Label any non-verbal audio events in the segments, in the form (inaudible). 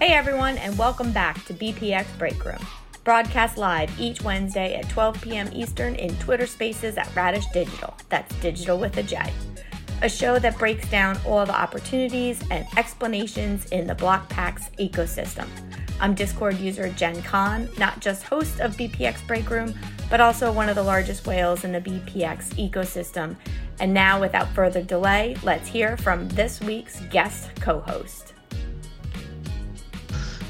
Hey everyone, and welcome back to BPX Break Room. Broadcast live each Wednesday at 12 p.m. Eastern in Twitter Spaces at Radish Digital. That's digital with a J. A show that breaks down all the opportunities and explanations in the Blokpax ecosystem. I'm Discord user Jen Kahn, not just host of BPX Break Room, but also one of the largest whales in the BPX ecosystem. And now, without further delay, let's hear from this week's guest co host.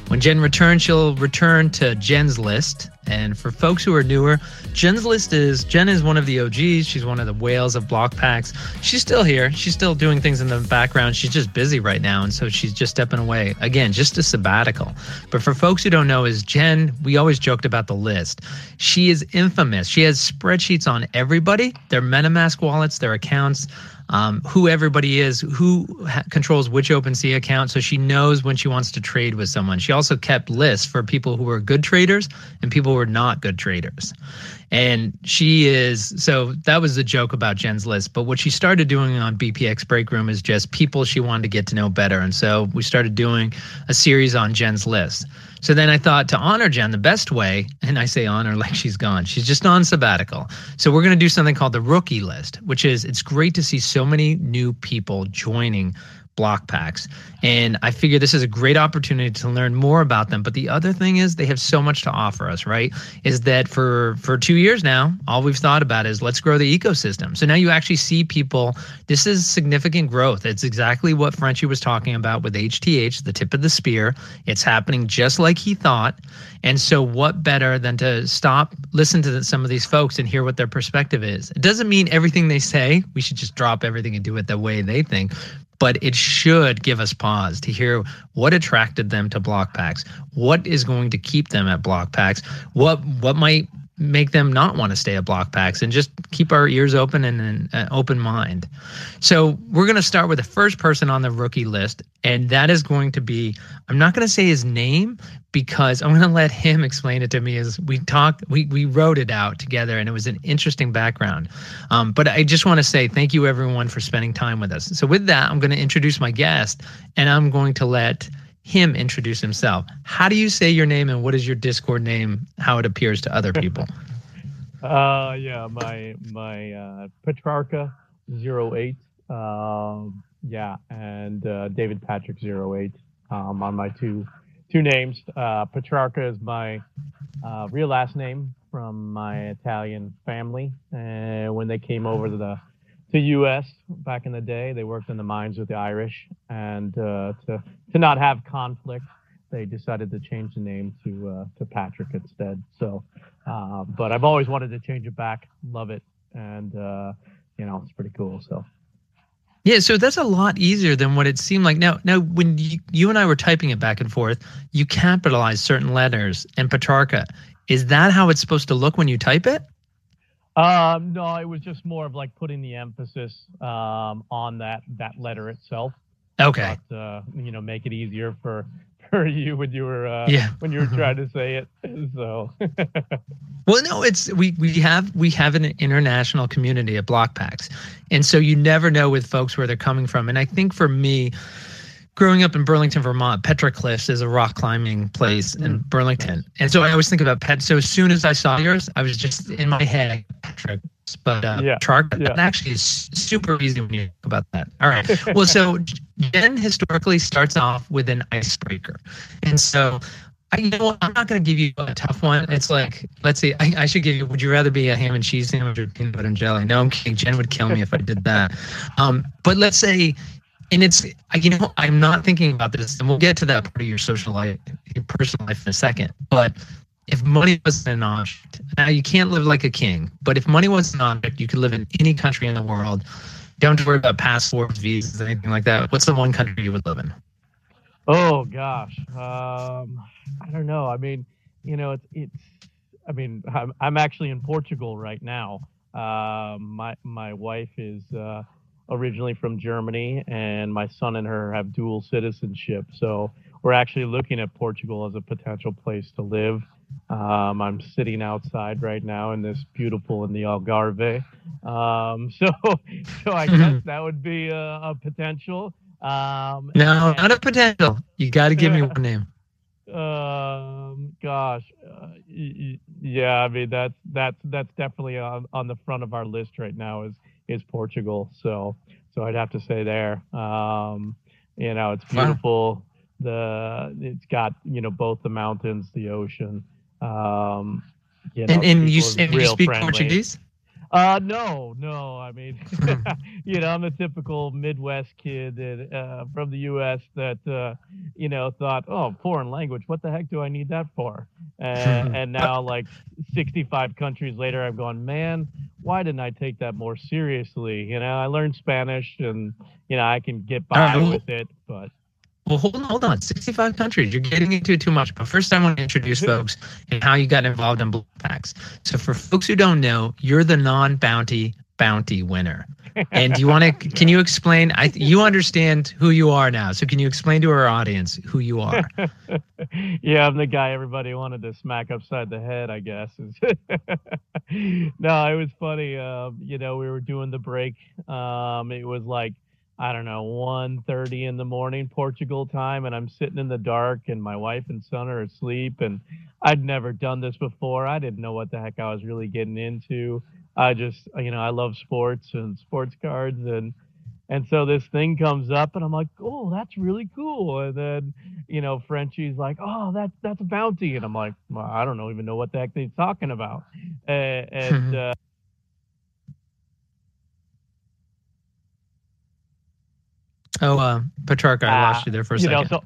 When Jen returns, she'll return to Jen's List. And for folks who are newer, Jen's List is Jen is one of the OGs. She's one of the whales of Blokpax. She's still here. She's still doing things in the background. She's just busy right now. And so she's just stepping away. Again, just a sabbatical. But for folks who don't know, is Jen, we always joked about the list. She is infamous. She has spreadsheets on everybody, their MetaMask wallets, their accounts um, who everybody is, who ha- controls which OpenSea account. So she knows when she wants to trade with someone. She also kept lists for people who were good traders and people who were not good traders. And she is, so that was the joke about Jen's list. But what she started doing on BPX Break Room is just people she wanted to get to know better. And so we started doing a series on Jen's list. So then I thought to honor Jen the best way, and I say honor like she's gone. She's just on sabbatical. So we're going to do something called the rookie list, which is it's great to see so many new people joining Blokpax. And I figure this is a great opportunity to learn more about them. But the other thing is they have so much to offer us, right? Is that for for two years now, all we've thought about is let's grow the ecosystem. So now you actually see people. This is significant growth. It's exactly what Frenchie was talking about with HTH, the tip of the spear. It's happening just like he thought. And so, what better than to stop, listen to some of these folks and hear what their perspective is? It doesn't mean everything they say, we should just drop everything and do it the way they think but it should give us pause to hear what attracted them to Blokpax. What is going to keep them at Blokpax, what what might make them not want to stay at Blokpax and just keep our ears open and an open mind. So we're going to start with the first person on the rookie list, and that is going to be I'm not going to say his name because I'm going (laughs) to let him explain it to me as we talked. We we wrote it out together, and it was an interesting background. Um, but I just want to say thank you everyone for spending time with us. So with that, I'm going to introduce my guest, and I'm going to let him introduce himself. How do you say your name, and what is your Discord name? How it appears to other people? (laughs) uh, yeah, my my uh, Petrarca 08. Um, yeah, and uh, David Patrick 08 um, on my two two names. Uh, Petrarca is my uh, real last name from my Italian family. And when they came over to the to U.S. back in the day, they worked in the mines with the Irish, and uh, to to not have conflict, they decided to change the name to uh, to Patrick instead. So, uh, but I've always wanted to change it back. Love it, and uh, you know it's pretty cool. So. Yeah, so that's a lot easier than what it seemed like. Now, now when you, you and I were typing it back and forth, you capitalized certain letters and Petrarca. Is that how it's supposed to look when you type it? Um, no, it was just more of like putting the emphasis um, on that that letter itself. Okay. But, uh, you know, make it easier for (laughs) for you when you were uh, yeah. when you were trying to (laughs) say it. So. (laughs) well, no, it's we we have we have an international community at Blokpax, and so you never know with folks where they're coming from. And I think for me. Growing up in Burlington, Vermont, Petra Cliffs is a rock climbing place in mm. Burlington. And so I always think about Pet. So as soon as I saw yours, I was just in my head, Petra but uh, yeah. Chart, yeah. that actually is super easy when you think about that. All right. Well, so Jen historically starts off with an icebreaker. And so I, you know what? I'm not going to give you a tough one. It's like, let's see, I, I, should give you, would you rather be a ham and cheese sandwich or peanut butter and jelly? No, I'm kidding. Jen would kill me if I did that. Um, but let's say, and it's, I you know, I'm not thinking about this, and we'll get to that part of your social life, your personal life in a second. But if money wasn't an object, now you can't live like a king, but if money was an object, you could live in any country in the world. Don't worry about passports, visas, anything like that. What's the one country you would live in? Oh gosh, um, I don't know. I mean, you know, it's it's. I mean, I'm, I'm actually in Portugal right now. Uh, my my wife is uh, originally from Germany, and my son and her have dual citizenship. So we're actually looking at Portugal as a potential place to live. Um, I'm sitting outside right now in this beautiful in the Algarve. Um, (laughs) so, so I guess that would be a, a potential. Um, no, not a potential. You got to give me one name. (laughs) Um, gosh, uh, yeah. I mean, that's that's that's definitely on on the front of our list right now. Is is Portugal? So so I'd have to say there. Um, you know, it's beautiful. Wow. The it's got you know both the mountains, the ocean. Um, you know, and and you, and you speak friendly. Portuguese? Uh, no, no. I mean, (laughs) (laughs) you know, I'm a typical Midwest kid that, uh, from the U.S. that, uh, you know, thought, oh, foreign language. What the heck do I need that for? And, (laughs) and now, like 65 countries later, I'm going, man, why didn't I take that more seriously? You know, I learned Spanish, and you know, I can get by with it, but well, hold on, hold on. 65 countries. You're getting into too much. But first, I want to introduce folks and how you got involved in Blue Packs. So, for folks who don't know, you're the non-bounty bounty winner. And do you want to? (laughs) Can you explain? I you understand who you are now. So, can you explain to our audience who you are? (laughs) yeah, I'm the guy everybody wanted to smack upside the head. I guess. (laughs) no, it was funny. Uh, you know, we were doing the break. Um, it was like I don't know, 1.30 in the morning Portugal time, and I'm sitting in the dark, and my wife and son are asleep, and I'd never done this before. I didn't know what the heck I was really getting into. I just, you know, I love sports and sports cards, and and so this thing comes up, and I'm like, oh, that's really cool. And then, you know, Frenchie's like, oh, that's that's a bounty, and I'm like, well, I don't know, even know what the heck they're talking about, and. and (laughs) uh, Oh, uh, Petrarca, I lost you there for a second. Know, so,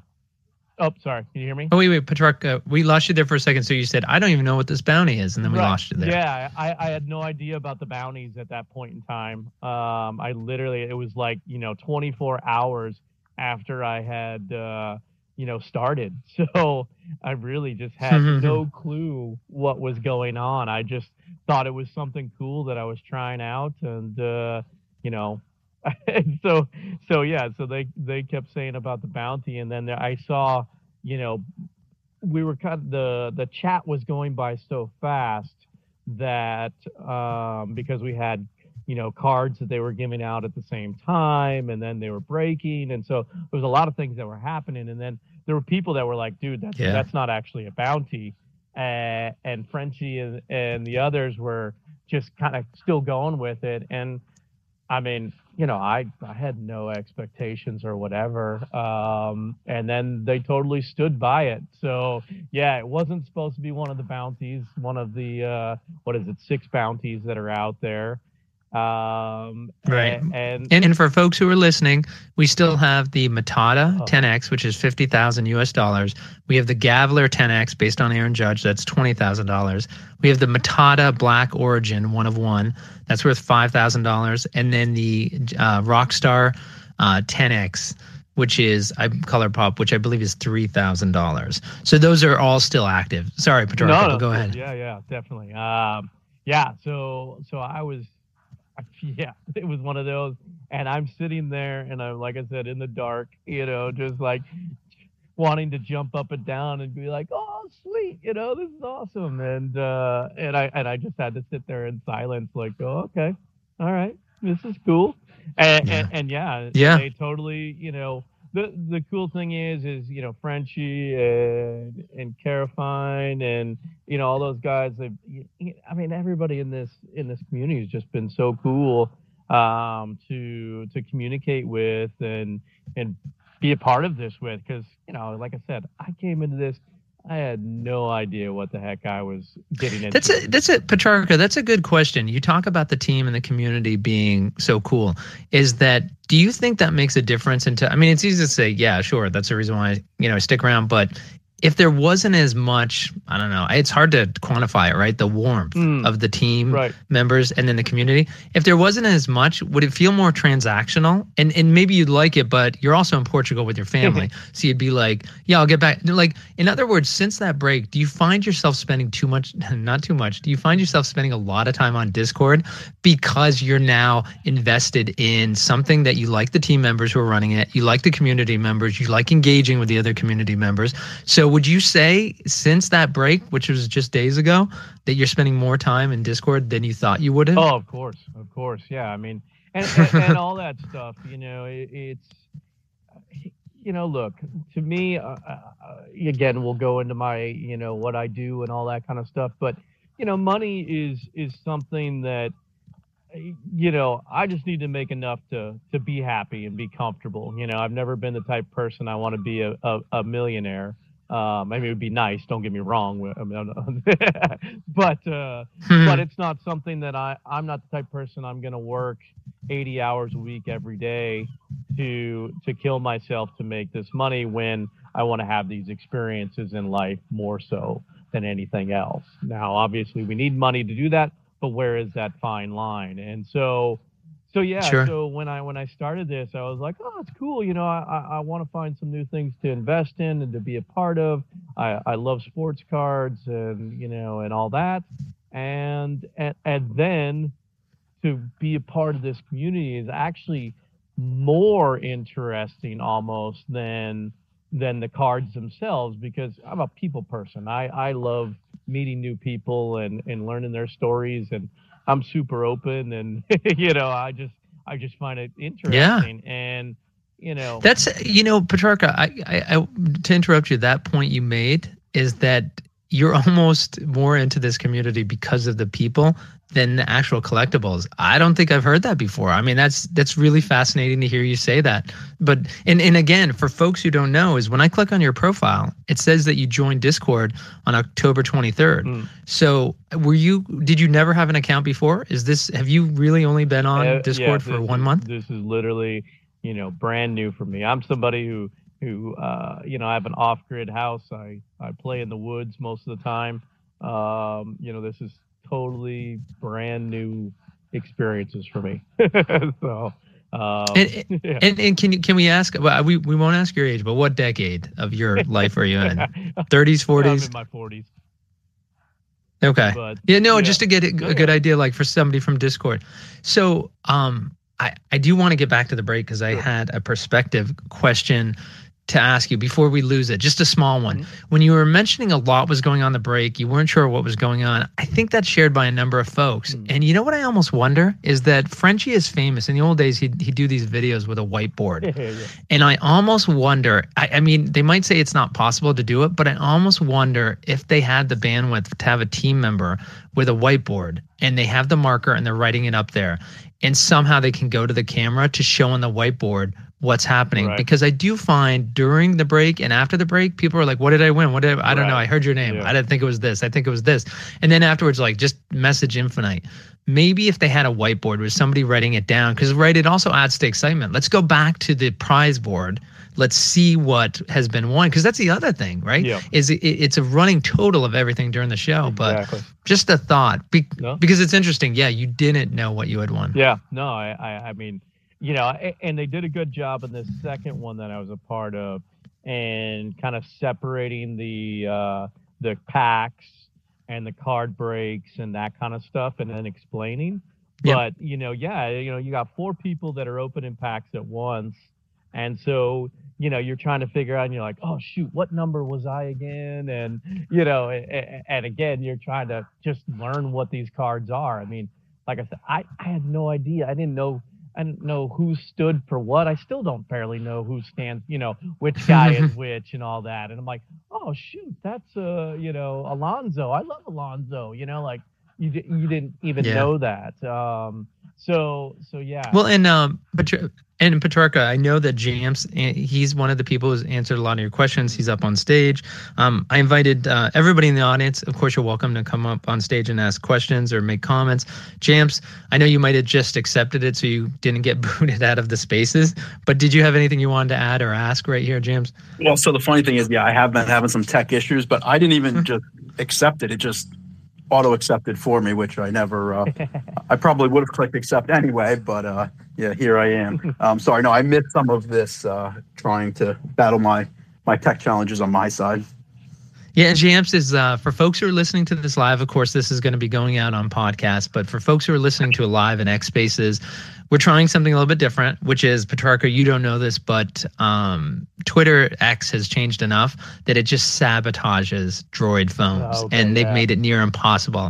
oh, sorry. Can you hear me? Oh, wait, wait, Petrarca, we lost you there for a second. So you said, I don't even know what this bounty is. And then we right. lost you there. Yeah, I, I had no idea about the bounties at that point in time. Um, I literally, it was like, you know, 24 hours after I had, uh, you know, started. (laughs) So I really just had (laughs) no clue what was going on. I just thought it was something cool that I was trying out. And, uh, you know, (laughs) so so yeah so they they kept saying about the bounty and then i saw you know we were kind of the the chat was going by so fast that um because we had you know cards that they were giving out at the same time and then they were breaking and so there was a lot of things that were happening and then there were people that were like dude that's yeah. that's not actually a bounty uh, and frenchie and, and the others were just kind of still going with it and I mean, you know, I I had no expectations or whatever, um, and then they totally stood by it. So yeah, it wasn't supposed to be one of the bounties, one of the uh, what is it, six bounties that are out there. Um, right. And, and, and for folks who are listening, we still have the Matata oh. 10x, which is fifty thousand US dollars. We have the Gavler 10x based on Aaron Judge, that's twenty thousand dollars. We have the Matata Black Origin, one of one, that's worth five thousand dollars, and then the uh, Rockstar uh, 10x which is I ColourPop, which I believe is three thousand dollars. So those are all still active. Sorry, Petrarca, no, no, go ahead. Yeah, yeah, definitely. Um, yeah, so so I was (laughs) yeah, it was one of those. And I'm sitting there and I'm, like I said, in the dark, you know, just like wanting to jump up and down and be like, oh, sweet, you know, this is awesome. And, uh, and I, and I just had to sit there in silence, like, oh, okay, all right, this is cool. And, yeah. and, and yeah, yeah, they totally, you know, the the cool thing is is you know Frenchie and and Carafine and you know all those guys. I mean everybody in this in this community has just been so cool um, to to communicate with and and be a part of this with because you know like I said I came into this I had no idea what the heck I was getting into. That's a that's a Petrarca. That's a good question. You talk about the team and the community being so cool. Is that do you think that makes a difference into I mean it's easy to say, yeah, sure, that's the reason why you know I stick around, but if there wasn't as much, I don't know, it's hard to quantify it, right? The warmth mm, of the team right. members and then the community. If there wasn't as much, would it feel more transactional? And and maybe you'd like it, but you're also in Portugal with your family. so you'd be like, yeah, I'll get back. Like, in other words, since that break, do you find yourself spending too much, (laughs) not too much, do you find yourself spending a lot of time on Discord because you're now invested in something that you like the team members who are running it, you like the community members, you like engaging with the other community members. So would you say since that break, which was just days ago, that you're spending more time in Discord than you thought you would have? Oh, of course, of course, yeah. I mean, and and, and all that (laughs) stuff. You know, it, it's you know, look to me. Uh, uh, again, we'll go into my, you know, what I do and all that kind of stuff. But you know, money is is something that you know, I just need to make enough to to be happy and be comfortable. You know, I've never been the type person I want to be a, a, a millionaire. Um, I mean, it would be nice. Don't get me wrong, (laughs) but uh, hmm. but it's not something that I I'm not the type person I'm going to work 80 hours a week every day to to kill myself to make this money when I want to have these experiences in life more so than anything else. Now, obviously, we need money to do that but where is that fine line? And so, so yeah. Sure. So when I when I started this, I was like, oh, it's cool. You know, I I, I want to find some new things to invest in and to be a part of. I I love sports cards and you know and all that, and and and then to be a part of this community is actually more interesting almost than than the cards themselves because I'm a people person. I I love meeting new people and and learning their stories and i'm super open and (laughs) you know i just i just find it interesting yeah. and you know that's you know petrarca I, I i to interrupt you that point you made is that you're (laughs) almost more into this community because of the people than the actual collectibles. I don't think I've heard that before. I mean, that's that's really fascinating to hear you say that. But and and again, for folks who don't know, is when I click on your profile, it says that you joined Discord on October 23rd. Mm. So, were you did you never have an account before? Is this have you really only been on uh, Discord yeah, for one is, month? This is literally, you know, brand new for me. I'm somebody who who uh, you know, I have an off-grid house. I I play in the woods most of the time. Um, you know, this is totally brand new experiences for me. (laughs) so, um, and, (laughs) yeah. and, and can you can we ask? Well, we we won't ask your age, but what decade of your life are you in? (laughs) 30s, 40s? My 40s. Okay. But, yeah, no, yeah. just to get a, a good idea, like for somebody from Discord. So, um, I I do want to get back to the break because I had a perspective question to ask you before we lose it, just a small one. Mm-hmm. When you were mentioning a lot was going on the break, you weren't sure what was going on. I think that's shared by a number of folks. Mm-hmm. And you know what I almost wonder is that Frenchie is famous. In the old days, he'd, he'd do these videos with a whiteboard. (laughs) yeah. And I almost wonder, I, I mean, they might say it's not possible to do it, but I almost wonder if they had the bandwidth to have a team member with a whiteboard and they have the marker and they're writing it up there and somehow they can go to the camera to show on the whiteboard what's happening right. because I do find during the break and after the break, people are like, "What did I win? What did I, I don't know? I heard your name. Yeah. I didn't think it was this. I think it was this." And then afterwards, like just message infinite. Maybe if they had a whiteboard with somebody writing it down, because right, it also adds to excitement. Let's go back to the prize board. Let's see what has been won, because that's the other thing, right? Yeah. Is it, it's a running total of everything during the show, exactly. but just a thought, be, no? because it's interesting. Yeah, you didn't know what you had won. Yeah, no, I, I, I mean you know, and they did a good job in this second one that I was a part of, and kind of separating the uh, the packs and the card breaks and that kind of stuff, and then explaining. Yeah. But you know, yeah, you know, you got four people that are opening packs at once, and so you know you're trying to figure out, and you're like, oh shoot, what number was I again? And you know, and, and again, you're trying to just learn what these cards are. I mean, like I said, I I had no idea. I didn't know I don't know who stood for what. I still don't barely know who stands, you know, which guy is (laughs) which and all that. And I'm like, oh shoot, that's uh, you know, Alonzo. I love Alonzo. You know, like you you didn't even yeah. know that. Um, so so yeah. Well, and um, but and Petrarca, I know that James, eh, he's one of the people who's answered a lot of your questions. He's up on stage. Um, I invited uh, everybody in the audience. Of course, you're welcome to come up on stage and ask questions or make comments. James, I know you might have just accepted it, so you didn't get (laughs) booted out of the spaces. But did you have anything you wanted to add or ask right here, James? Well, so the funny thing is, yeah, I have been having some tech issues, but I didn't even hmm. just accept it. It just auto accepted for me, which I never. Uh, I probably would have clicked accept anyway, but uh, yeah, here I am. (laughs) Um, sorry, no, I missed some of this uh, trying to battle my my tech challenges on my side. Yeah, James is uh, for folks who are listening to this live. Of course, this is going to be going out on podcast, but for folks who are listening to a live in X Spaces, we're trying something a little bit different, which is Petrarca. You don't know this, but um, Twitter X has changed enough that it just sabotages Droid phones, Oh, okay, and they've yeah. made it near impossible.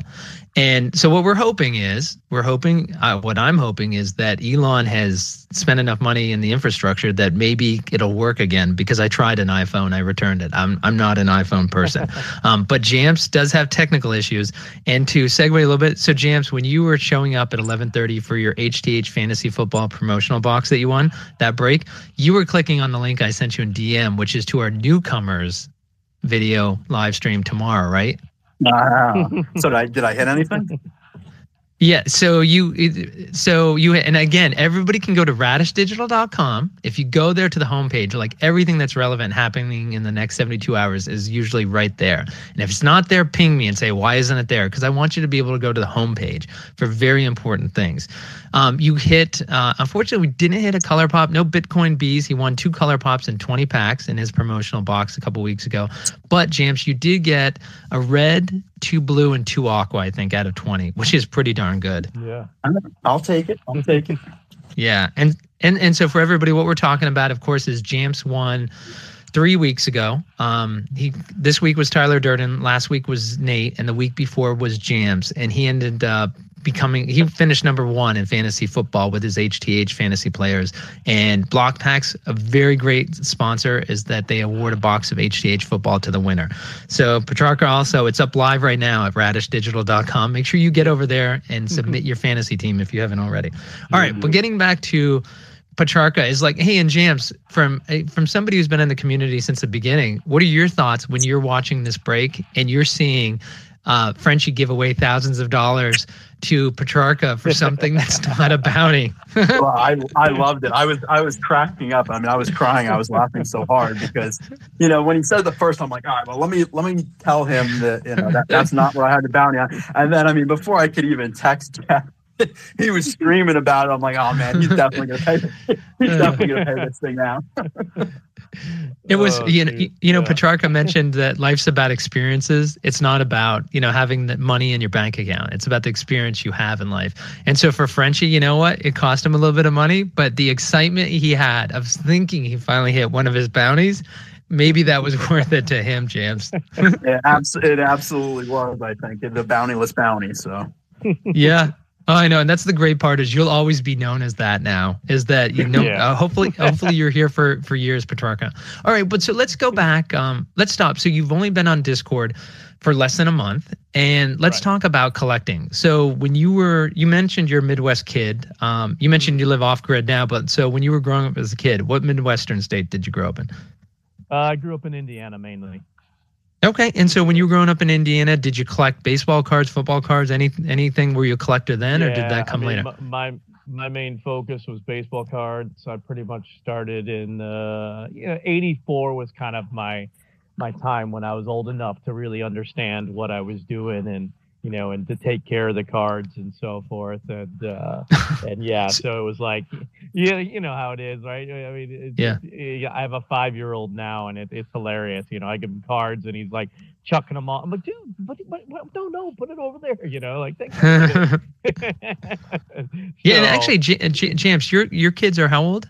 And so what we're hoping is, we're hoping, uh, what I'm hoping is that Elon has spent enough money in the infrastructure that maybe it'll work again. Because I tried an iPhone, I returned it. I'm I'm not an iPhone person, (laughs) um, but Jamps does have technical issues. And to segue a little bit, so Jamps, when you were showing up at 11:30 for your HTH fantasy football promotional box that you won that break, you were clicking on the link I sent you in DM, which is to our newcomers video live stream tomorrow, right? Wow. (laughs) so did I, did I hit anything? (laughs) Yeah, so you so you and again, everybody can go to radishdigital.com. If you go there to the homepage, like everything that's relevant happening in the next 72 hours is usually right there. And if it's not there, ping me and say, why isn't it there? Because I want you to be able to go to the homepage for very important things. Um, you hit, uh, unfortunately, we didn't hit a color pop. No Bitcoin bees. He won two color pops and 20 packs in his promotional box a couple weeks ago. But, Jamps, you did get a red, two blue, and two aqua, I think, out of 20, which is pretty darn good. Yeah. I'll take it. I'll take it. Yeah, and and and so for everybody, what we're talking about, of course, is Jamps won three weeks ago. Um, he this week was Tyler Durden, last week was Nate, and the week before was Jams, and he ended up becoming he finished number one in fantasy football with his HTH fantasy players. And Blokpax a very great sponsor is that they award a box of HTH football to the winner. So Petrarca also it's up live right now at radishdigital.com make sure you get over there and mm-hmm. submit your fantasy team if you haven't already. All right but mm-hmm. getting back to Petrarca is like, hey, and Jams from from somebody who's been in the community since the beginning. What are your thoughts when you're watching this break and you're seeing uh, Frenchie give away thousands of dollars to Petrarca for something that's (laughs) not a bounty? well, I I loved it. I was I was cracking up. I mean, I was crying. I was laughing so hard because, you know, when he said the first, I'm like, all right, well, let me let me tell him that you know that, that's not what I had the bounty on. And then, I mean, before I could even text Jeff, (laughs) he was screaming about it. I'm like, oh man, he's definitely gonna pay. He's definitely gonna pay this thing now. (laughs) It was Oh, you know dude, you, you know yeah. Petrarca (laughs) mentioned that life's about experiences. It's not about you know having the money in your bank account. It's about the experience you have in life. And so for Frenchie, you know what? It cost him a little bit of money, but the excitement he had of thinking he finally hit one of his bounties, maybe that was (laughs) worth it to him, James. It, abs- it absolutely was. I think the bountyless bounty. So yeah. Oh, I know, and that's the great part is you'll always be known as that now. Is that you know? (laughs) Yeah. Uh, hopefully, (laughs) hopefully you're here for for years, Petrarca. All right, but so let's go back. Um, let's stop. So you've only been on Discord for less than a month, and let's Right. talk about collecting. So when you were, you mentioned you're a Midwest kid. Um, you mentioned you live off grid now, but so when you were growing up as a kid, what Midwestern state did you grow up in? Uh, I grew up in Indiana mainly. Okay, and so when you were growing up in Indiana, did you collect baseball cards, football cards, any anything? Were you a collector then, or did that come I mean, later? My my main focus was baseball cards. I pretty much started in uh, you know, 84 was kind of my my time when I was old enough to really understand what I was doing and you know and to take care of the cards and so forth and uh, (laughs) and yeah, so it was like yeah, you know how it is, right? I mean, it, Yeah. it- I have a five year old now, and it, it's hilarious. You know, I give him cards, and he's like chucking them all. I'm like, dude, but, but, but no, no, put it over there. You know, like take care. (laughs) Yeah, and actually, J- J- James, your your kids are how old?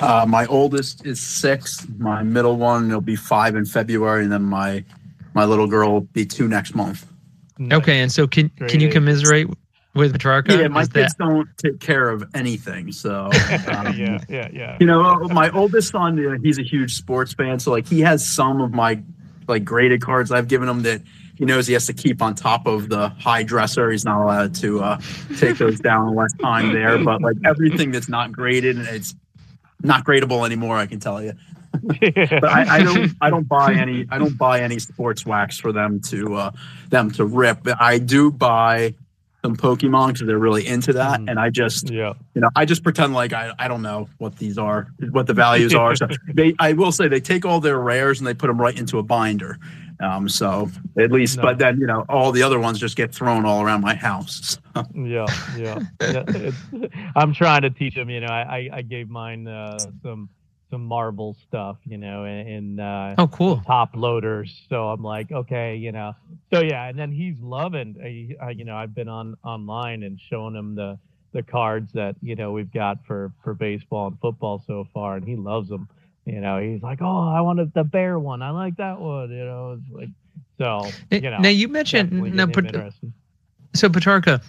uh, my oldest is six. My middle one will be five in February, and then my my little girl will be two next month. Okay, and so can Great can you commiserate with Petrarca? Yeah, my Is kids that- don't take care of anything. So, (laughs) um, yeah, yeah, yeah. you know, my oldest son, uh, he's a huge sports fan. So, like, he has some of my like graded cards I've given him that he knows he has to keep on top of the high dresser. He's not allowed to uh, take those down unless I'm there. But like everything that's not graded, and it's not gradable anymore. I can tell you. (laughs) But I, I don't. I don't buy any. I don't buy any sports wax for them to uh, them to rip. But I do buy some Pokemon because they're really into that, Mm. and I just yeah. you know, I just pretend like I, I don't know what these are, what the values are. So they, I will say, they take all their rares and they put them right into a binder. Um, so at least, No. but then you know, all the other ones just get thrown all around my house. yeah, yeah. yeah. I'm trying to teach them. You know, I I, I gave mine uh, some some Marvel stuff. You know, and, uh, oh, cool. top loaders. So I'm like, okay, you know. So yeah, and then he's loving. Uh, uh, you know, I've been on online and showing him the the cards that you know we've got for for baseball and football so far, and he loves them. You know, he's like, "Oh, I wanted the bear one. I like that one." You know, it's like so. You know, now you mentioned now, so Petrarca,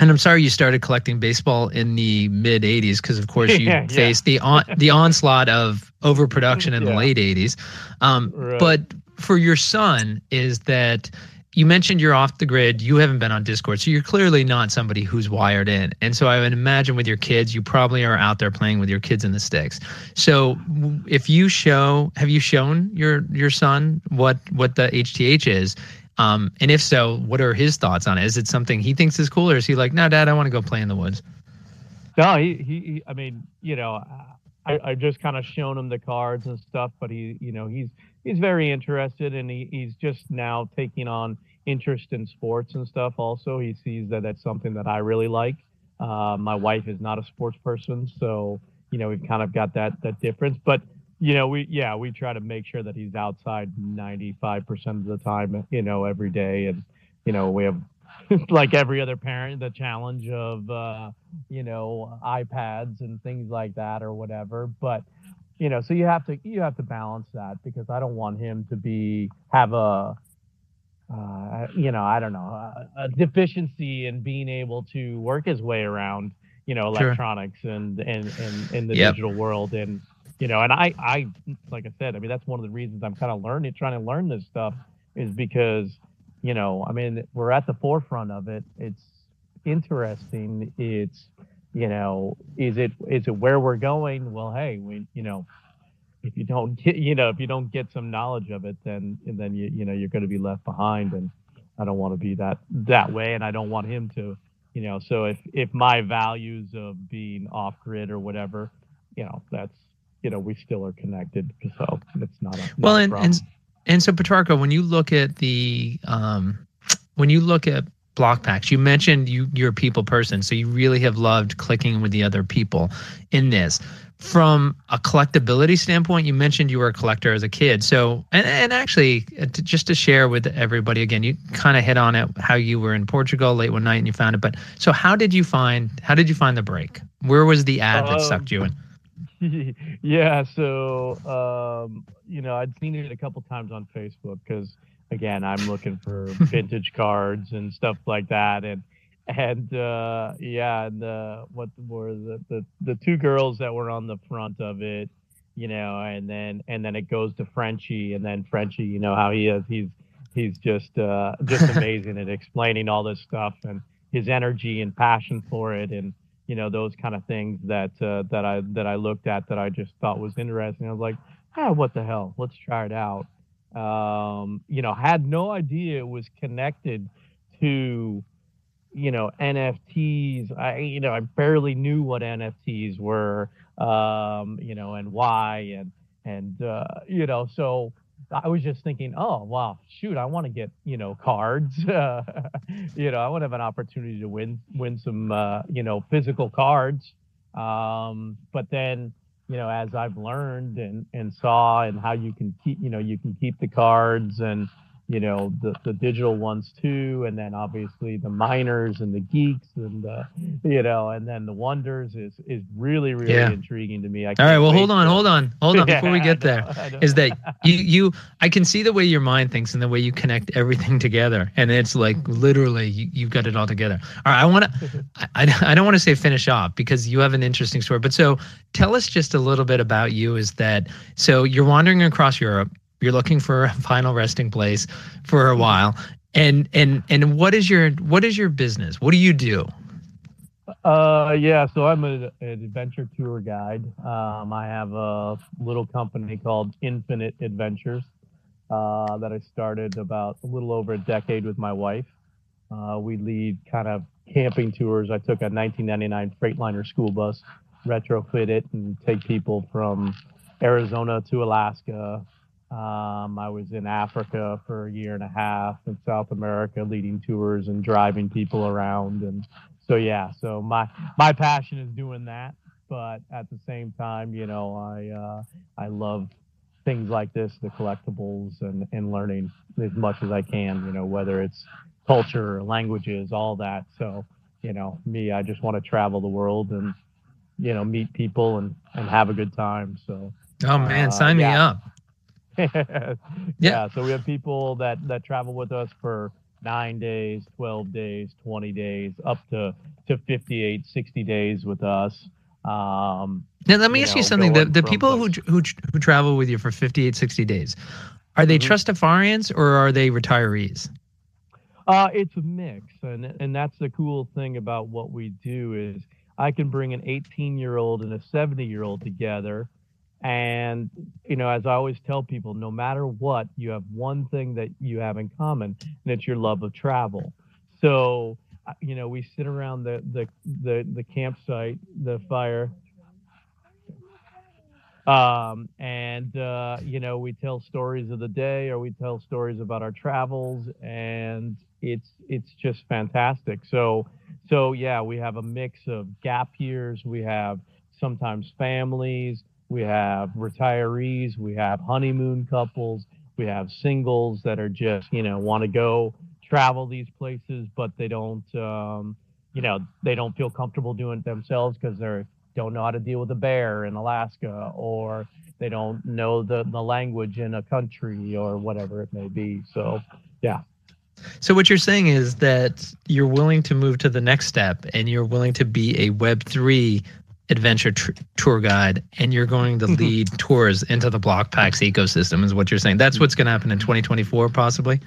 and I'm sorry you started collecting baseball in the mid '80s because, of course, you (laughs) Yeah, yeah. faced the on the onslaught of overproduction in the late '80s. Um, Right. But for your son, is that you mentioned you're off the grid. You haven't been on Discord, so you're clearly not somebody who's wired in. And so I would imagine with your kids, you probably are out there playing with your kids in the sticks. So if you show, have you shown your your son what what the HTH is? Um, and if so, what are his thoughts on it? Is it something he thinks is cool, or is he like, no, Dad, I want to go play in the woods? No, he, he, I mean, you know, I, I just kind of shown him the cards and stuff, but he, you know, he's he's very interested, and he, he's just now taking on interest in sports and stuff. Also, he sees that that's something that I really like. Uh, my wife is not a sports person, so you know, we've kind of got that that difference. But you know, we yeah, we try to make sure that he's outside 95% of the time, you know, every day, and you know, we have (laughs) like every other parent the challenge of uh you know iPads and things like that or whatever but you know so you have to you have to balance that because I don't want him to be have a uh, you know I don't know a, a deficiency in being able to work his way around you know Sure. electronics and and and in the Yep. digital world and you know and I I like I said I mean that's one of the reasons I'm kind of learning trying to learn this stuff is because you know I mean we're at the forefront of it. It's interesting. It's you know is it is it where we're going? Well hey we you know if you don't get you know if you don't get some knowledge of it then and then you you know you're going to be left behind and i don't want to be that that way and i don't want him to you know. So if if my values of being off grid or whatever you know that's you know we still are connected so it's not a not well a and, problem. and and so Petrarca, when you look at the um when you look at Blokpax you mentioned you you're a people person so you really have loved clicking with the other people in this. From a collectability standpoint you mentioned you were a collector as a kid so and, and actually uh, to, just to share with everybody again you kind of hit on it how you were in portugal late one night and you found it but so how did you find how did you find the break? Where was the ad that Um, sucked you in (laughs) yeah so um you know i'd seen it a couple times on facebook because again i'm looking for (laughs) vintage cards and stuff like that and and uh yeah and uh what were the, the the two girls that were on the front of it you know and then and then it goes to frenchie and then frenchie you know how he is he's he's just uh just (laughs) amazing at explaining all this stuff and his energy and passion for it and you know those kind of things that uh, that I that I looked at that I just thought was interesting. I was like, ah, what the hell? Let's try it out. Um, you know, had no idea it was connected to you know NFTs. I you know I barely knew what NFTs were. Um, you know, and why and and uh, you know so. I was just thinking, oh wow, shoot, I want to get you know cards. Uh, (laughs) you know, I want to have an opportunity to win win some uh, you know physical cards. Um, but then you know, as I've learned and and saw and how you can keep you know you can keep the cards and you know the the digital ones too, and then obviously the miners and the geeks and the you know and then the wonders is is really really Yeah. intriguing to me. I all right well hold on hold on (laughs) hold on before we get there know, know. is that (laughs) you you I can see the way your mind thinks and the way you connect everything together and it's like literally you, you've got it all together. All right, I want to (laughs) I, I I don't want to say finish off because you have an interesting story, but so tell us just a little bit about you. Is that so? You're wandering across Europe. You're looking for a final resting place for a while, and and and what is your what is your business? What do you do? Uh, yeah. So I'm a, an adventure tour guide. Um, I have a little company called Infinite Adventures uh, that I started about a little over a decade with my wife. Uh, we lead kind of camping tours. I took a 1999 Freightliner school bus, retrofit it, and take people from Arizona to Alaska. Um, I was in Africa for a year and a half in South America, leading tours and driving people around. And so, yeah, so my my passion is doing that. But at the same time, you know, I uh, I love things like this, the collectibles, and and learning as much as I can. You know, whether it's culture, languages, all that. So, you know, me, I just want to travel the world and, you know, meet people and, and have a good time. So, Oh man, Uh, sign me up. (laughs) yeah. yeah. So we have people that, that travel with us for nine days, 12 days, 20 days, up to, to 58, 60 days with us. Um, Now let me you ask you something. The, the people who, place- who who travel with you for 58, 60 days, are they Mhm. Trustafarians or are they retirees? Uh, it's a mix, and and that's the cool thing about what we do is I can bring an 18 year old and a 70 year old together, and you know, as I always tell people, no matter what, you have one thing that you have in common, and it's your love of travel. So, uh, you know, we sit around the the the, the campsite, the fire. Um, and uh, you know, we tell stories of the day, or we tell stories about our travels, and it's it's just fantastic. So so yeah, we have a mix of gap years, we have sometimes families, we have retirees, we have honeymoon couples, we have singles that are just you know want to go travel these places, but they don't um, you know they don't feel comfortable doing it themselves because they don't know how to deal with a bear in Alaska or they don't know the, the language in a country or whatever it may be. So yeah. So what you're saying is that you're willing to move to the next step, and you're willing to be a Web three adventure tr- tour guide, and you're going to lead tours into the Blokpax ecosystem. Is what you're saying? That's what's going to happen in 2024, possibly.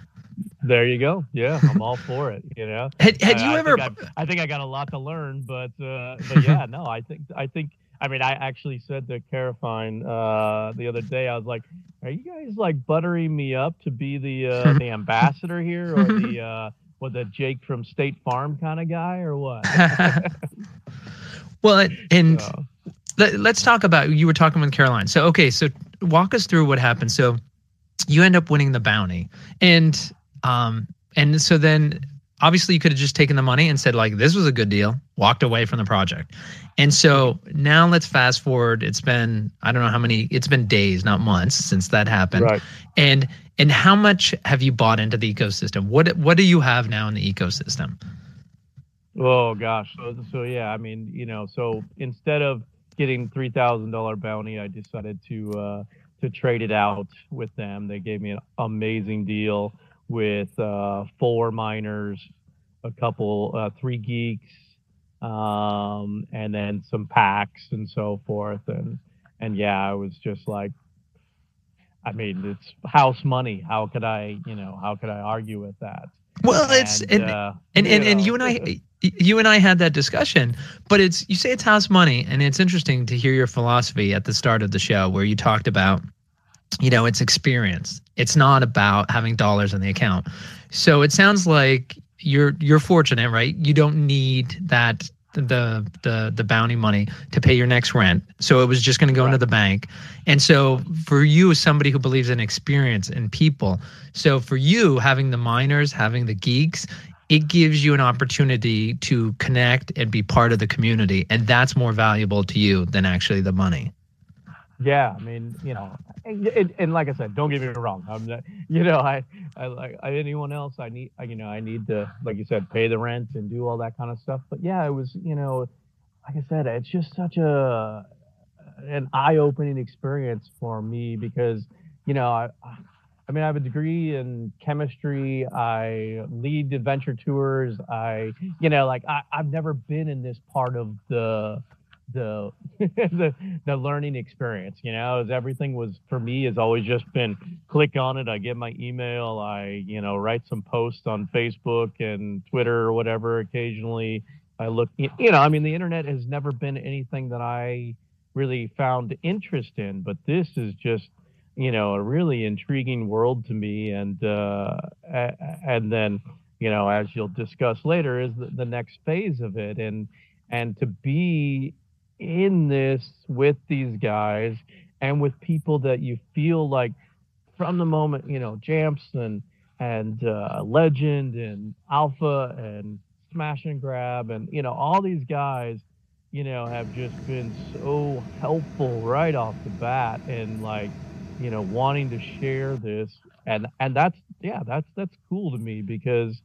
There you go. Yeah, I'm all (laughs) for it. You know, Had, had you I ever? Think I've- I think I got a lot to learn, but uh, but (laughs) yeah, no, I think I think I mean I actually said to Carafine uh, the other day, I was like, "Are you guys like buttering me up to be the uh, (laughs) the ambassador here, or the uh, the Jake from State Farm kind of guy, or what?" Well, and let, let's talk about you were talking with Caroline. So okay, so walk us through what happened. So you end up winning the bounty, and um, and so then obviously you could have just taken the money and said like this was a good deal, walked away from the project. And so now let's fast forward. It's been I don't know how many. It's been days, not months, since that happened. right. And and how much have you bought into the ecosystem? What what do you have now in the ecosystem? Oh gosh. So, so yeah, I mean, you know, so instead of getting three thousand dollar bounty, I decided to uh, to trade it out with them. They gave me an amazing deal with uh, four miners, a couple, uh, three geeks, um, and then some packs and so forth. And and yeah, I was just like, I mean, it's house money. How could I, you know, how could I argue with that? Well, it's and uh, and, and, and know, you and I you and I had that discussion, but it's you say it's house money, and it's interesting to hear your philosophy at the start of the show where you talked about, you know, it's experience. It's not about having dollars in the account. So it sounds like you're you're fortunate, right? You don't need that the the the bounty money to pay your next rent. So it was just going to go into the bank. And so for you as somebody who believes in experience and people, so for you having the miners, having the geeks, it gives you an opportunity to connect and be part of the community and that's more valuable to you than actually the money. Yeah, I mean, you know, and, and, like I said, don't get me wrong. I'm not, you know, I, I like anyone else. I need, I, you know, I need to, like you said, pay the rent and do all that kind of stuff. But yeah, it was, you know, like I said, it's just such a an eye-opening experience for me because, you know, I, I mean, I have a degree in chemistry. I lead adventure tours. I, you know, like I, I've never been in this part of the the (laughs) the the learning experience you know as everything was for me has always just been click on it i get my email i you know write some posts on facebook and twitter or whatever occasionally i look you know i mean the internet has never been anything that i really found interest in but this is just you know a really intriguing world to me and uh and then you know as you'll discuss later is the, the next phase of it and and to be in this with these guys and with people that you feel like from the moment you know Jamson and uh, Legend and Alpha and Smash and Grab and you know all these guys you know have just been so helpful right off the bat and like you know wanting to share this and and that's yeah that's that's cool to me because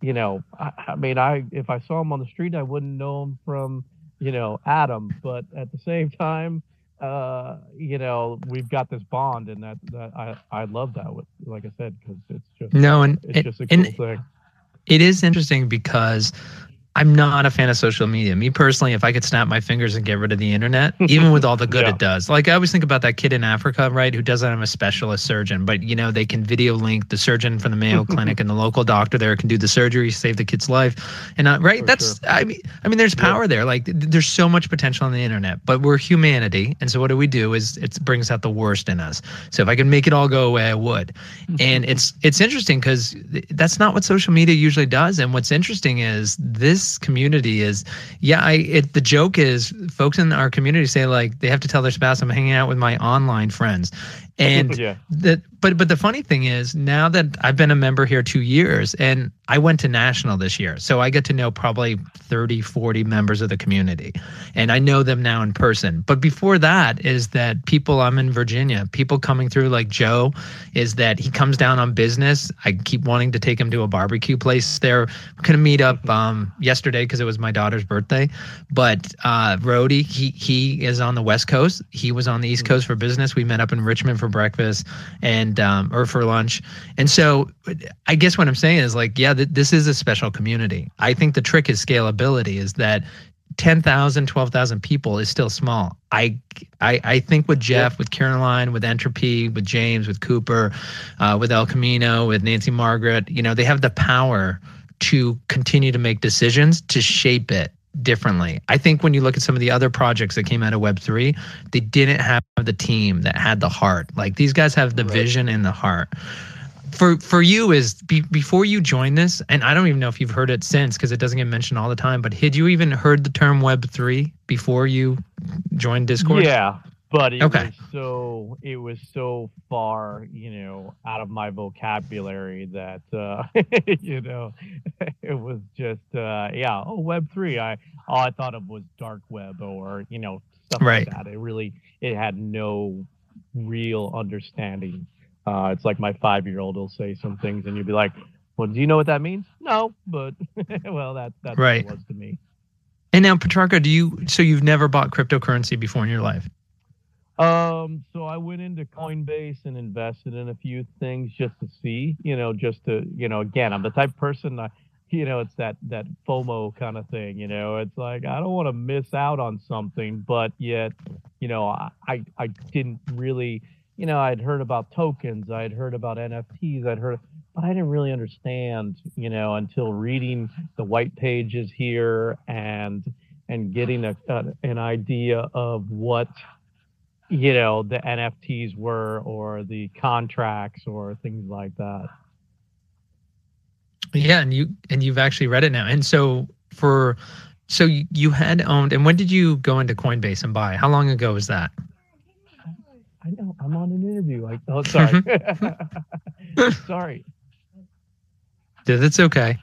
you know, I, I mean, I if I saw him on the street, I wouldn't know him from, you know, Adam. But at the same time, uh, you know, we've got this bond, and that that I I love that. With like I said, because it's just no, and it's just a cool thing. it is interesting because I'm not a fan of social media. Me personally, if I could snap my fingers and get rid of the internet, (laughs) even with all the good Yeah. it does, like I always think about that kid in Africa, right, who doesn't have a specialist surgeon, but you know they can video link the surgeon from the Mayo (laughs) Clinic and the local doctor there can do the surgery, save the kid's life, and uh, right, For that's I mean, I mean, there's power there. Like th- there's so much potential on the internet, but we're humanity, and so what do we do? Is it brings out the worst in us. So if I could make it all go away, I would. and it's it's interesting because that's not what social media usually does. And what's interesting is this community is, yeah, I it the joke is folks in our community say like they have to tell their spouse I'm hanging out with my online friends, and (laughs) yeah, that but but the funny thing is now that I've been a member here 2 years and I went to national this year. So I get to know probably 30 40 members of the community and I know them now in person. But before that is that people I'm in Virginia, people coming through like Joe is that he comes down on business. I keep wanting to take him to a barbecue place there. We're going to meet up um yesterday because it was my daughter's birthday. But uh Rody, he he is on the West Coast. He was on the East Coast for business. We met up in Richmond for breakfast and um, or for lunch. And so I guess what I'm saying is like, yeah, th- this is a special community. I think the trick is scalability. Is that 10,000, 12,000 people is still small. I, I, I think with Jeff, with Caroline, with Entropy, with James, with Cooper, uh, with El Camino, with Nancy Margaret, you know, they have the power to continue to make decisions to shape it differently. I think when you look at some of the other projects that came out of Web3, they didn't have the team that had the heart. Like these guys have the Right. vision and the heart. For for you is be, before you joined this, and I don't even know if you've heard it since because it doesn't get mentioned all the time. But had you even heard the term Web three before you joined Discord? yeah. But it Okay. was so it was so far, you know, out of my vocabulary that uh, (laughs) you know (laughs) it was just uh, yeah. Oh, Web three. I all I thought of was dark web or you know stuff Right. like that. It really it had no real understanding. Uh, it's like my five year old will say some things and you'll be like, "Well, do you know what that means?" No, but (laughs) well, that that's Right. what it was to me. And now, Petrarca, do you? So you've never bought cryptocurrency before in your life? Um, so I went into Coinbase and invested in a few things just to see, you know, just to, you know, again, I'm the type of person I, you know, it's that that FOMO kind of thing, you know. It's like I don't want to miss out on something, but yet, you know, I I, didn't really, you know, I'd heard about tokens, I'd heard about NFTs, I'd heard, but I didn't really understand, you know, until reading the white pages here and and getting a an idea of what you know the NFTs were or the contracts or things like that. Yeah, and you and you've actually read it now. And so for so you, you had owned and when did you go into Coinbase and buy? How long ago was that? I know I'm on an interview. Like, oh, sorry, (laughs) (laughs) sorry. That's okay.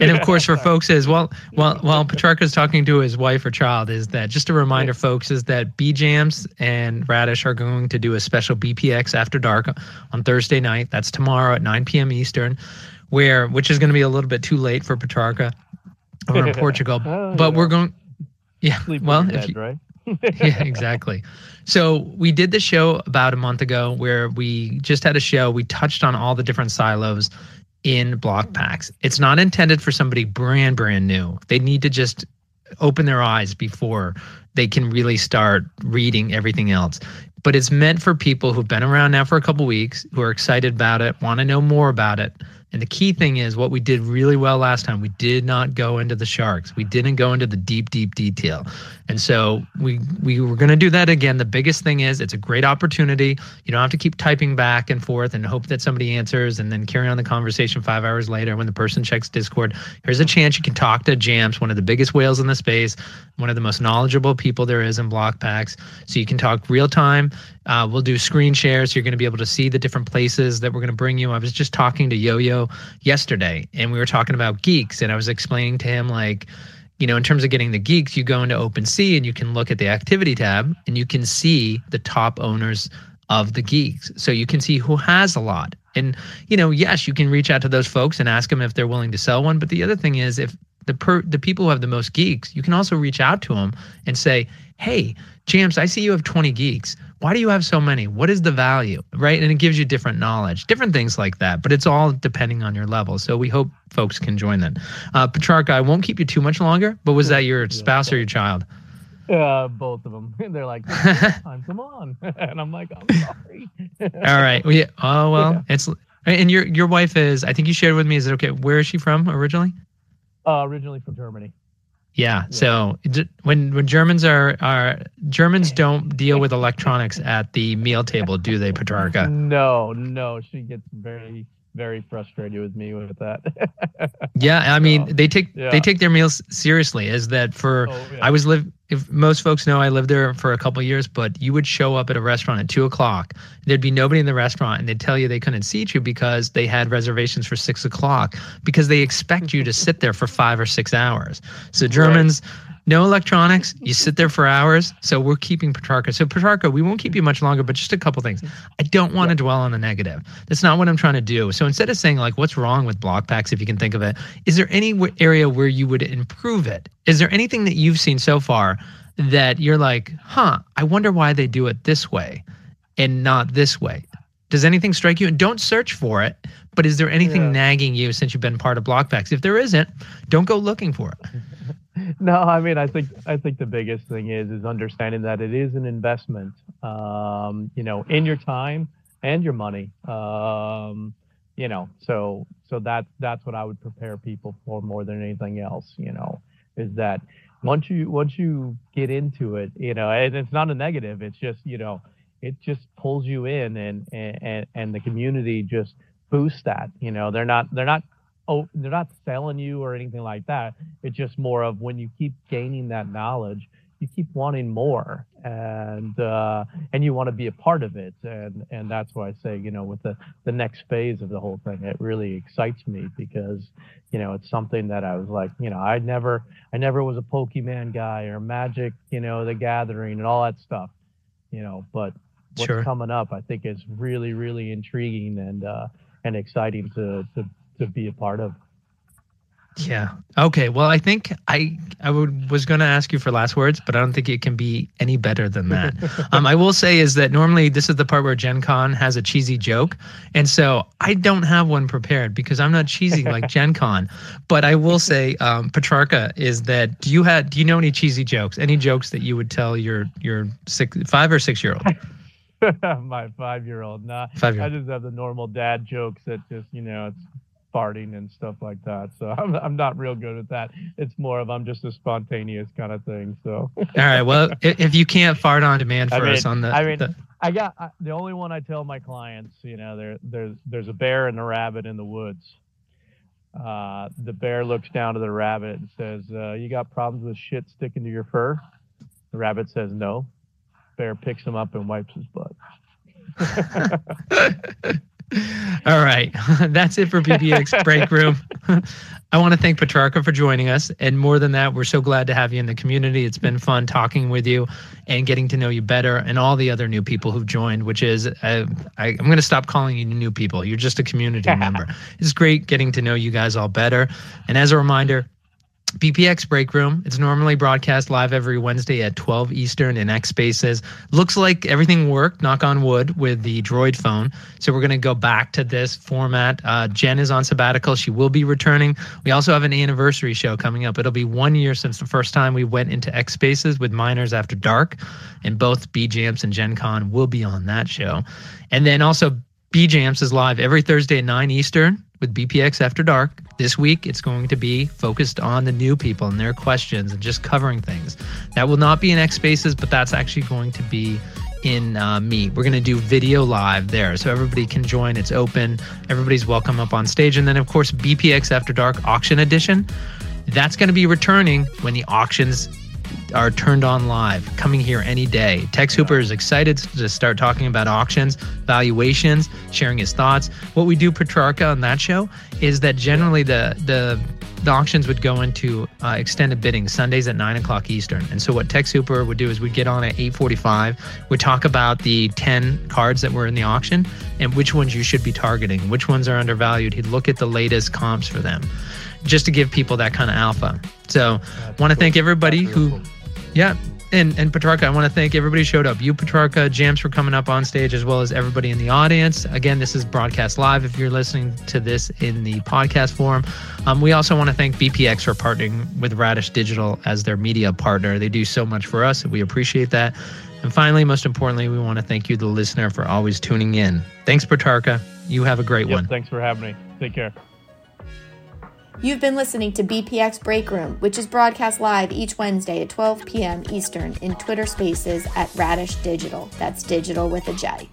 And of course, for folks is while while while Petrarca's talking to his wife or child, is that just a reminder, folks, is that B Jams and Radish are going to do a special BPX after dark on Thursday night. That's tomorrow at 9 p.m. Eastern, where which is going to be a little bit too late for Petrarca (laughs) over in Portugal. Oh, But yeah. we're going. Yeah, Sleep well, if dad, you, right? (laughs) yeah, exactly. So we did the show about a month ago where we just had a show. We touched on all the different silos in Blokpax. It's not intended for somebody brand brand new. They need to just open their eyes before they can really start reading everything else. But it's meant for people who've been around now for a couple weeks, who are excited about it, want to know more about it. And the key thing is what we did really well last time. We did not go into the sharks. We didn't go into the deep, deep detail. And so we we were to do that again. The biggest thing is it's a great opportunity. You don't have to keep typing back and forth and hope that somebody answers and then carry on the conversation 5 hours later when the person checks Discord. Here's a chance you can talk to Jams, one of the biggest whales in the space, one of the most knowledgeable people there is in Blokpax. So you can talk real time. Uh, we'll do screen shares. You're going to be able to see the different places that we're going to bring you. I was just talking to Yo Yo yesterday, and we were talking about geeks, and I was explaining to him like, you know, in terms of getting the geeks, you go into OpenSea and you can look at the activity tab, and you can see the top owners of the geeks. So you can see who has a lot. And you know, yes, you can reach out to those folks and ask them if they're willing to sell one. But the other thing is, if the per the people who have the most geeks, you can also reach out to them and say, "Hey, James, I see you have 20 geeks. Why do you have so many? What is the value?" Right? And it gives you different knowledge, different things like that. But it's all depending on your level. So we hope folks can join that. Uh, Petrarca, I won't keep you too much longer. But was that your spouse or your child? Uh, both of them. And (laughs) they're like, time, come on, (laughs) (laughs) and I'm like, I'm sorry. All right. Well, yeah. Oh well, yeah. it's and your your wife is. I think you shared with me. Is it okay? Where is she from originally? Uh, originally from Germany. Yeah. So when when Germans are are Germans don't deal with electronics at the meal table, do they, Petrarca? No, no. She gets very very frustrated with me with that. (laughs) yeah, I mean, so, they take yeah. they take their meals seriously. Is that for? Oh, yeah. I was live. If most folks know, I lived there for a couple years, but you would show up at a restaurant at two o'clock. There'd be nobody in the restaurant, and they'd tell you they couldn't seat you because they had reservations for six o'clock because they expect you to sit there for five or six hours. So Germans. Right no electronics. You sit there for hours. So we're keeping Petrarca. So Petrarca, we won't keep you much longer, but just a couple things. I don't want to dwell on the negative. That's not what I'm trying to do. So instead of saying like, what's wrong with Blokpax, if you can think of it, is there any area where you would improve it? Is there anything that you've seen so far that you're like, huh, I wonder why they do it this way and not this way? Does anything strike you? And don't search for it. But is there anything yeah. nagging you since you've been part of Blokpax? If there isn't, don't go looking for it. (laughs) (laughs) no, I mean, I think I think the biggest thing is is understanding that it is an investment, um, you know, in your time and your money. Um, you know, so so that's that's what I would prepare people for more than anything else. You know, is that once you once you get into it, you know, and it's not a negative. It's just you know, it just pulls you in, and and and the community just boosts that. You know, they're not they're not oh they're not selling you or anything like that it's just more of when you keep gaining that knowledge you keep wanting more and uh, and you want to be a part of it and and that's why I say you know with the the next phase of the whole thing it really excites me because you know it's something that I was like you know I never I never was a Pokemon guy or Magic you know the Gathering and all that stuff you know but what's sure. coming up I think is really really intriguing and uh, and exciting to to to be a part of. Yeah. Okay. Well, I think I I would, was going to ask you for last words, but I don't think it can be any better than that. (laughs) um, I will say is that normally this is the part where Gen Con has a cheesy joke, and so I don't have one prepared because I'm not cheesy like (laughs) Gen Con. But I will say, um, Petrarca, is that do you have do you know any cheesy jokes? Any jokes that you would tell your your six five or six year old? (laughs) My five year old. Nah, five year I just have the normal dad jokes that just you know it's farting and stuff like that. So (laughs) I'm, I'm not real good at that. It's more of I'm just a spontaneous kind of thing. So. All right. Well, (laughs) if you can't fart on demand for I mean, us on the, I mean, the... I got I, the only one I tell my clients. You know, there there's there's a bear and a rabbit in the woods. Uh, the bear looks down to the rabbit and says, uh, "You got problems with shit sticking to your fur?" The rabbit says, "No." Bear picks him up and wipes his butt. (laughs) All right. (laughs) That's it for BPX Break Room. (laughs) I want to thank Petrarca for joining us. And more than that, we're so glad to have you in the community. It's been fun talking with you and getting to know you better and all the other new people who've joined, which is, uh, I, I'm going to stop calling you new people. You're just a community (laughs) member. It's great getting to know you guys all better. And as a reminder, BPX Break Room. It's normally broadcast live every Wednesday at 12 Eastern in X Spaces. Looks like everything worked, knock on wood, with the Droid phone. So we're going to go back to this format. Uh, Jen is on sabbatical. She will be returning. We also have an anniversary show coming up. It'll be one year since the first time we went into X Spaces with Miners After Dark. And both B Jams and Gen Con will be on that show. And then also, B Jams is live every Thursday at 9 Eastern with BPX After Dark. This week, it's going to be focused on the new people and their questions and just covering things. That will not be in X Spaces, but that's actually going to be in uh, Meet. We're going to do video live there, so everybody can join. It's open. Everybody's welcome up on stage. And then, of course, BPX After Dark Auction Edition. That's going to be returning when the auctions are turned on live, coming here any day. Tex Hooper is excited to start talking about auctions, valuations, sharing his thoughts. What we do, Petrarca, on that show is that generally the the the auctions would go into uh, extended bidding Sundays at nine o'clock Eastern. And so what Tex Hooper would do is we'd get on at eight forty-five. We'd talk about the ten cards that were in the auction and which ones you should be targeting, which ones are undervalued. He'd look at the latest comps for them, just to give people that kind of alpha. So, want to thank everybody who, yeah, and and Petrarca, I want to thank everybody who showed up. You, Petrarca, Jams for coming up on stage, as well as everybody in the audience. Again, this is broadcast live. If you're listening to this in the podcast form, um, we also want to thank BPX for partnering with Radish Digital as their media partner. They do so much for us. And we appreciate that. And finally, most importantly, we want to thank you, the listener, for always tuning in. Thanks, Petrarca. You have a great yep, one. Thanks for having me. Take care. You've been listening to BPX Break Room, which is broadcast live each Wednesday at 12 p.m. Eastern in Twitter Spaces at Radish Digital. That's digital with a J.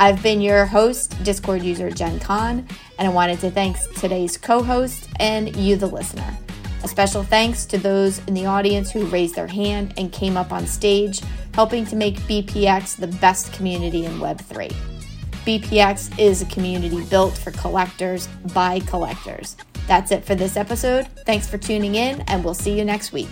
I've been your host, Discord user Jen Kahn, and I wanted to thank today's co host and you, the listener. A special thanks to those in the audience who raised their hand and came up on stage, helping to make BPX the best community in Web3. BPX is a community built for collectors by collectors. That's it for this episode. Thanks for tuning in, and we'll see you next week.